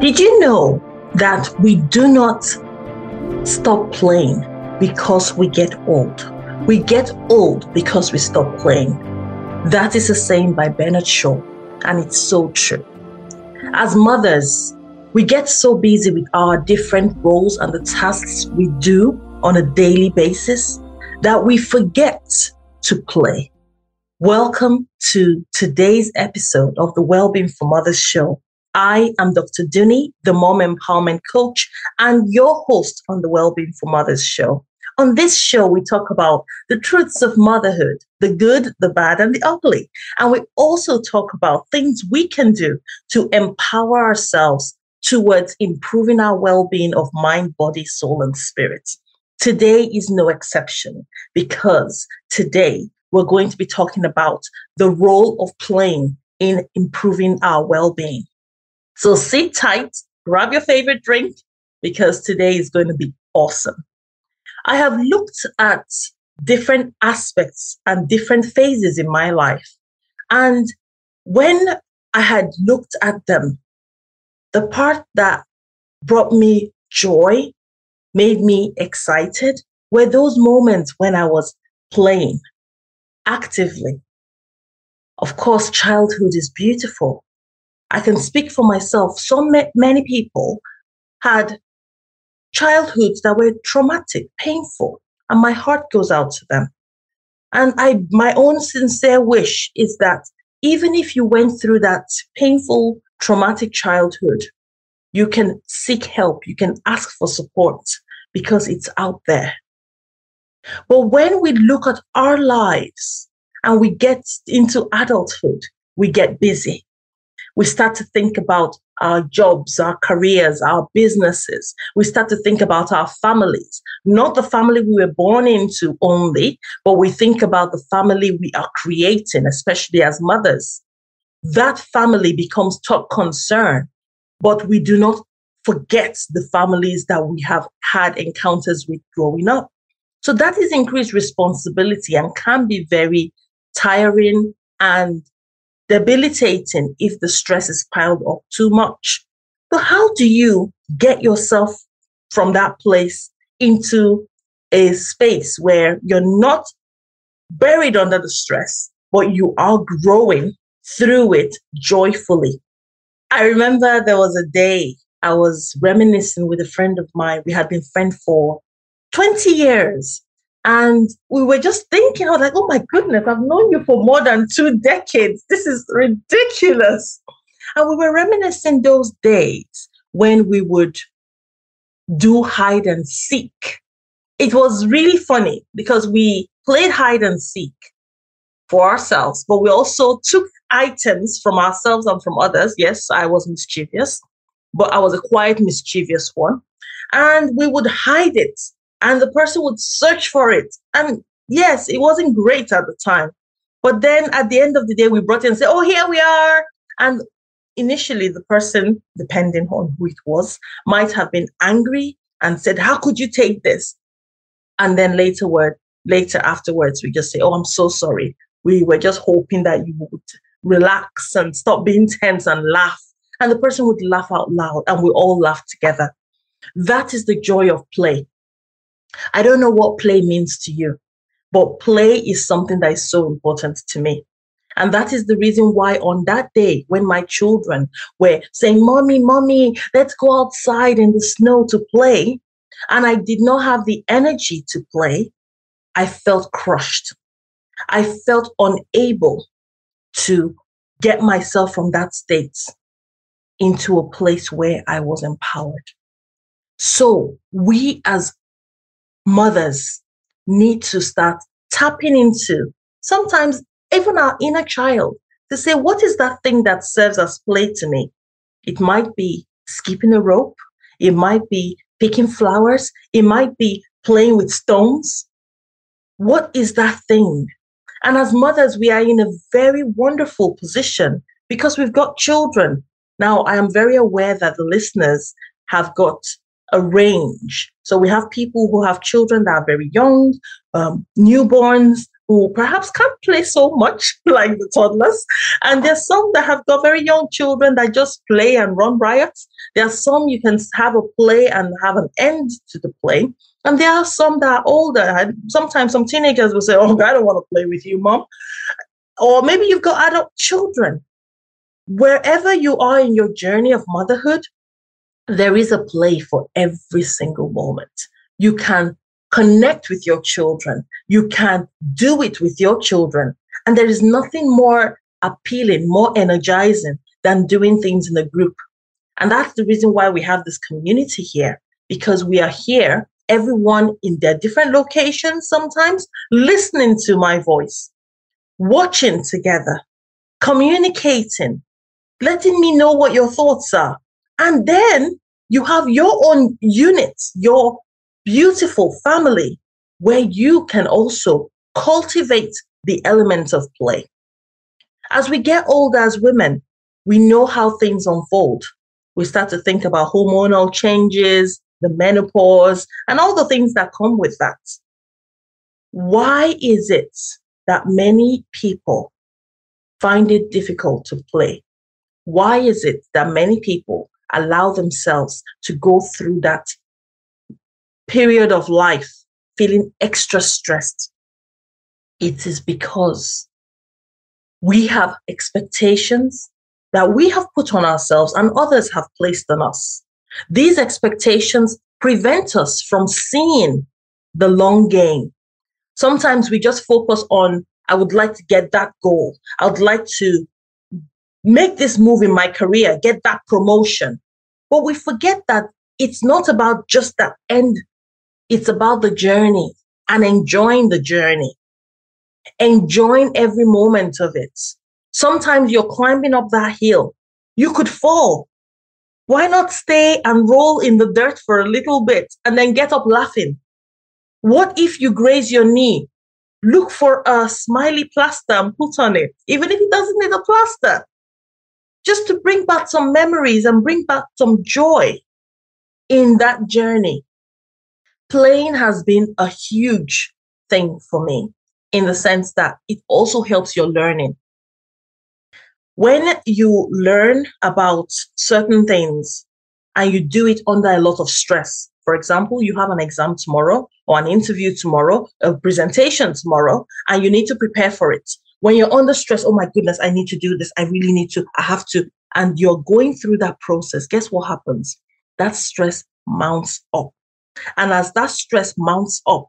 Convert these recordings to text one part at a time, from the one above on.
Did you know that we do not stop playing because we get old? We get old because we stop playing. That is a saying by Bernard Shaw, and it's so true. As mothers, we get so busy with our different roles and the tasks we do on a daily basis that we forget to play. Welcome to today's episode of the Wellbeing for Mothers show. I am Dr. Dunni, the mom empowerment coach and your host on the Wellbeing for Mothers show. On this show, we talk about the truths of motherhood, the good, the bad, and the ugly. And we also talk about things we can do to empower ourselves towards improving our well being of mind, body, soul, and spirit. Today is no exception because today we're going to be talking about the role of playing in improving our well being. So sit tight, grab your favorite drink because today is going to be awesome. I have looked at different aspects and different phases in my life. And when I had looked at them, the part that brought me joy, made me excited, were those moments when I was playing actively. Of course, childhood is beautiful. I can speak for myself. So many people had childhoods that were traumatic, painful, and my heart goes out to them. And I, my own sincere wish is that even if you went through that painful, traumatic childhood, you can seek help, you can ask for support because it's out there. But when we look at our lives and we get into adulthood, we get busy we start to think about our jobs, our careers, our businesses. We start to think about our families, not the family we were born into only, but we think about the family we are creating, especially as mothers. That family becomes top concern, but we do not forget the families that we have had encounters with growing up. So that is increased responsibility and can be very tiring and debilitating if the stress is piled up too much. So, how do you get yourself from that place into a space where you're not buried under the stress, but you are growing through it joyfully? I remember there was a day I was reminiscing with a friend of mine. We had been friends for 20 years. And we were just thinking, I was like, oh my goodness, I've known you for more than two decades. This is ridiculous. And we were reminiscing those days when we would do hide and seek. It was really funny because we played hide and seek for ourselves, but we also took items from ourselves and from others. Yes, I was mischievous, but I was a quiet, mischievous one. And we would hide it and the person would search for it. And yes, it wasn't great at the time. But then at the end of the day, we brought it and said, oh, here we are. And initially, the person, depending on who it was, might have been angry and said, how could you take this? And then later, word, later afterwards, we just say, oh, I'm so sorry. We were just hoping that you would relax and stop being tense and laugh. And the person would laugh out loud and we all laugh together. That is the joy of play. I don't know what play means to you, but play is something that is so important to me. And that is the reason why on that day, when my children were saying, Mommy, Mommy, let's go outside in the snow to play, and I did not have the energy to play, I felt crushed. I felt unable to get myself from that state into a place where I was empowered. So, we as mothers need to start tapping into sometimes even our inner child to say, what is that thing that serves as play to me? It might be skipping a rope, it might be picking flowers, it might be playing with stones. What is that thing? And as mothers, we are in a very wonderful position because we've got children. Now, I am very aware that the listeners have got a range. So we have people who have children that are very young, um, newborns, who perhaps can't play so much like the toddlers. And there's some that have got very young children that just play and run riots. There are some you can have a play and have an end to the play. And there are some that are older. And sometimes some teenagers will say, Oh, I don't want to play with you, mom. Or maybe you've got adult children. Wherever you are in your journey of motherhood, there is a play for every single moment. You can connect with your children. You can do it with your children. And there is nothing more appealing, more energizing than doing things in a group. And that's the reason why we have this community here, because we are here, everyone in their different locations sometimes, listening to my voice, watching together, communicating, letting me know what your thoughts are. And then you have your own unit, your beautiful family where you can also cultivate the element of play. As we get older as women, we know how things unfold. We start to think about hormonal changes, the menopause, and all the things that come with that. Why is it that many people find it difficult to play? Why is it that many people allow themselves to go through that period of life feeling extra stressed, it is because we have expectations that we have put on ourselves and others have placed on us. These expectations prevent us from seeing the long game. Sometimes we just focus on, I would like to get that goal. I would like to make this move in my career, get that promotion. But we forget that it's not about just that end it's about the journey and enjoying the journey, enjoying every moment of it. Sometimes you're climbing up that hill, you could fall. Why not stay and roll in the dirt for a little bit and then get up laughing? What if you graze your knee? Look for a smiley plaster and put on it, even if it doesn't need a plaster, just to bring back some memories and bring back some joy in that journey playing has been a huge thing for me in the sense that it also helps your learning. When you learn about certain things and you do it under a lot of stress, for example, you have an exam tomorrow or an interview tomorrow, a presentation tomorrow, and you need to prepare for it. When you're under stress, oh my goodness, I need to do this. I really need to, I have to. And you're going through that process. Guess what happens? That stress mounts up. And as that stress mounts up,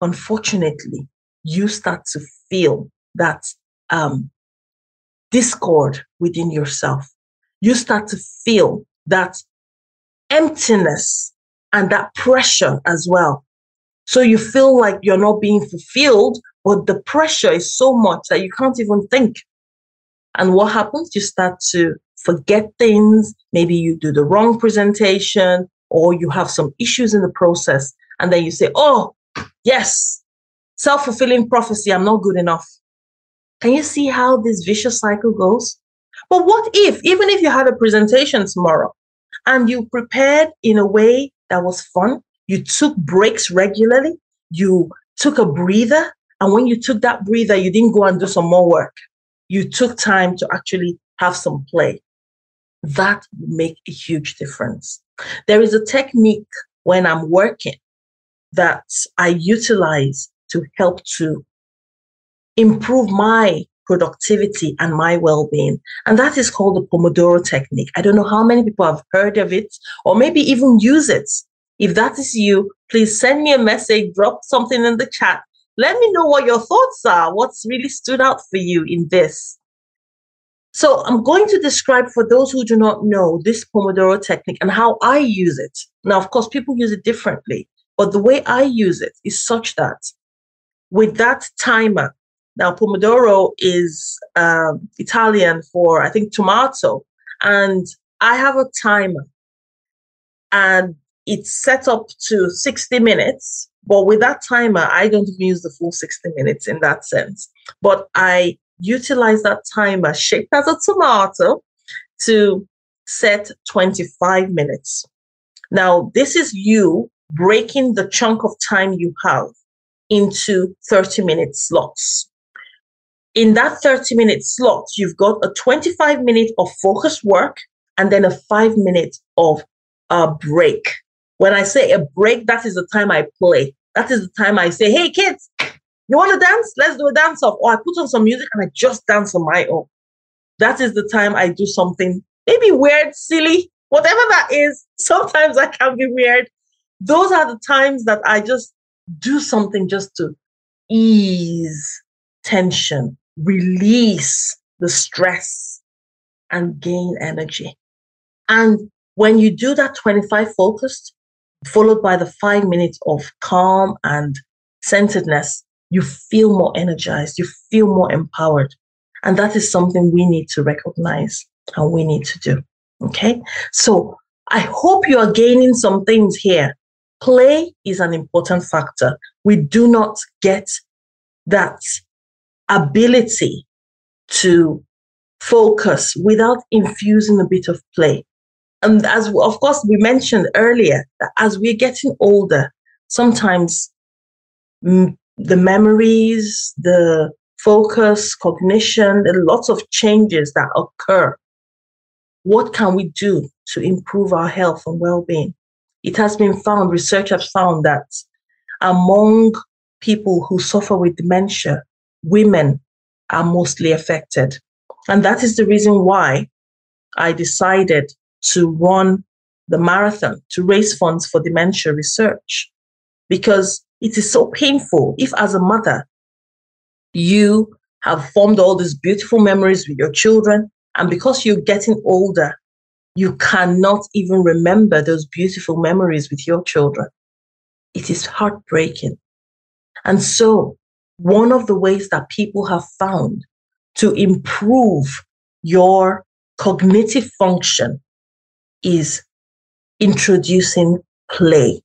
unfortunately, you start to feel that um, discord within yourself. You start to feel that emptiness and that pressure as well. So you feel like you're not being fulfilled, but the pressure is so much that you can't even think. And what happens? You start to forget things. Maybe you do the wrong presentation or you have some issues in the process, and then you say, Oh, yes, self fulfilling prophecy, I'm not good enough. Can you see how this vicious cycle goes? But what if, even if you had a presentation tomorrow and you prepared in a way that was fun, you took breaks regularly, you took a breather, and when you took that breather, you didn't go and do some more work. You took time to actually have some play. That would make a huge difference. There is a technique when I'm working that I utilize to help to improve my productivity and my well-being and that is called the pomodoro technique i don't know how many people have heard of it or maybe even use it if that is you please send me a message drop something in the chat let me know what your thoughts are what's really stood out for you in this so I'm going to describe for those who do not know this Pomodoro technique and how I use it. Now, of course, people use it differently, but the way I use it is such that with that timer, now Pomodoro is um, Italian for, I think, tomato, and I have a timer and it's set up to 60 minutes. But with that timer, I don't even use the full 60 minutes in that sense. But I utilize that timer shaped as a tomato to set 25 minutes. Now, this is you breaking the chunk of time you have into 30 minute slots. In that 30 minute slot, you've got a 25 minute of focused work and then a five minute of a break. When I say a break, that is the time I play. That is the time I say, hey, kids, you want to dance? Let's do a dance off. Or I put on some music and I just dance on my own. That is the time I do something maybe weird, silly, whatever that is. Sometimes I can be weird. Those are the times that I just do something just to ease tension, release the stress, and gain energy. And when you do that 25 focused, followed by the five minutes of calm and centeredness, you feel more energized, you feel more empowered. And that is something we need to recognize and we need to do. Okay. So I hope you are gaining some things here. Play is an important factor. We do not get that ability to focus without infusing a bit of play. And as of course we mentioned earlier, that as we're getting older, sometimes mm, the memories, the focus, cognition, lots of changes that occur. What can we do to improve our health and well-being? It has been found, research has found that among people who suffer with dementia, women are mostly affected. And that is the reason why I decided to run the marathon to raise funds for dementia research because it is so painful if, as a mother, you have formed all these beautiful memories with your children, and because you're getting older, you cannot even remember those beautiful memories with your children. It is heartbreaking. And so, one of the ways that people have found to improve your cognitive function is introducing play,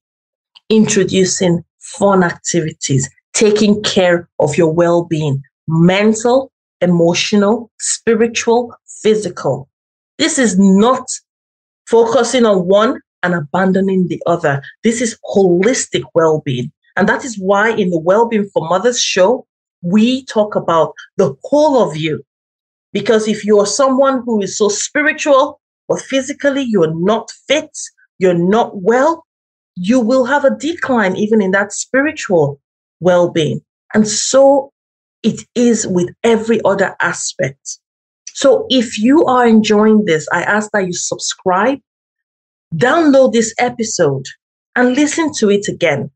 introducing fun activities, taking care of your well being, mental, emotional, spiritual, physical. This is not focusing on one and abandoning the other. This is holistic well being. And that is why in the Well-Being for Mothers show, we talk about the whole of you. Because if you are someone who is so spiritual, but physically you're not fit, you're not well, you will have a decline even in that spiritual well being. And so it is with every other aspect. So if you are enjoying this, I ask that you subscribe, download this episode, and listen to it again.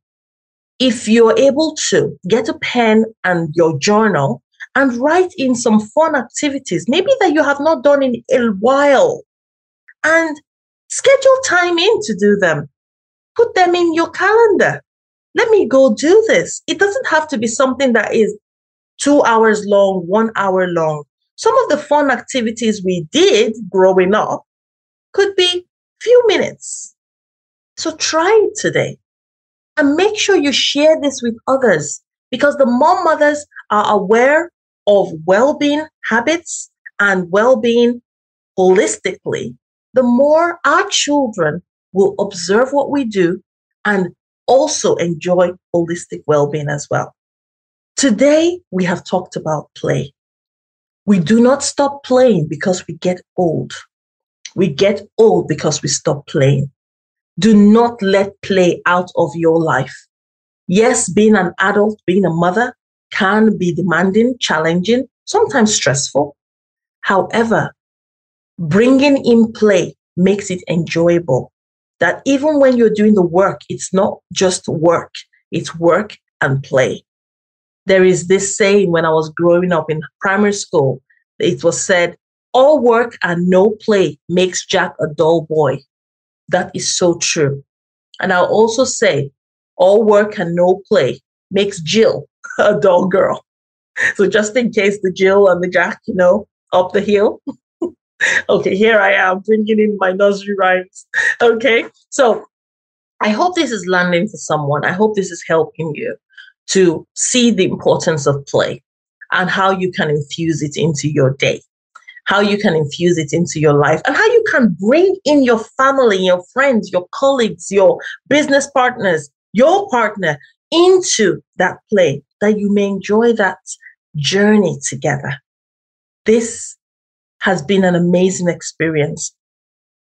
If you're able to, get a pen and your journal and write in some fun activities, maybe that you have not done in a while, and schedule time in to do them. Put them in your calendar. Let me go do this. It doesn't have to be something that is two hours long, one hour long. Some of the fun activities we did growing up could be few minutes. So try it today. And make sure you share this with others because the mom mothers are aware of well being habits and well being holistically. The more our children will observe what we do and also enjoy holistic well being as well. Today, we have talked about play. We do not stop playing because we get old. We get old because we stop playing. Do not let play out of your life. Yes, being an adult, being a mother can be demanding, challenging, sometimes stressful. However, bringing in play makes it enjoyable. That even when you're doing the work, it's not just work, it's work and play. There is this saying when I was growing up in primary school, it was said, all work and no play makes Jack a dull boy. That is so true. And I'll also say, all work and no play makes Jill a dull girl. So just in case the Jill and the Jack, you know, up the hill. okay, here I am bringing in my nursery rhymes. Okay, so I hope this is landing for someone. I hope this is helping you to see the importance of play and how you can infuse it into your day how you can infuse it into your life and how you can bring in your family, your friends, your colleagues, your business partners, your partner into that play that you may enjoy that journey together. This has been an amazing experience.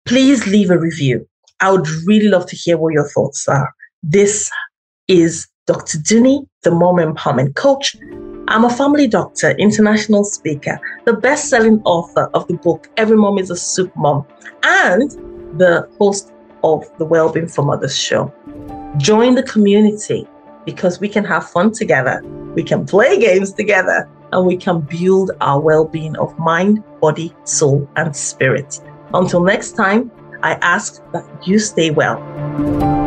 Please leave a review. I would really love to hear what your thoughts are. This is Dr. Dunni, the Mom Empowerment Coach. I'm a family doctor, international speaker, the best selling author of the book Every Mom is a Super Mom, and the host of the Wellbeing for Mothers show. Join the community because we can have fun together, we can play games together, and we can build our well being of mind, body, soul, and spirit. Until next time, I ask that you stay well.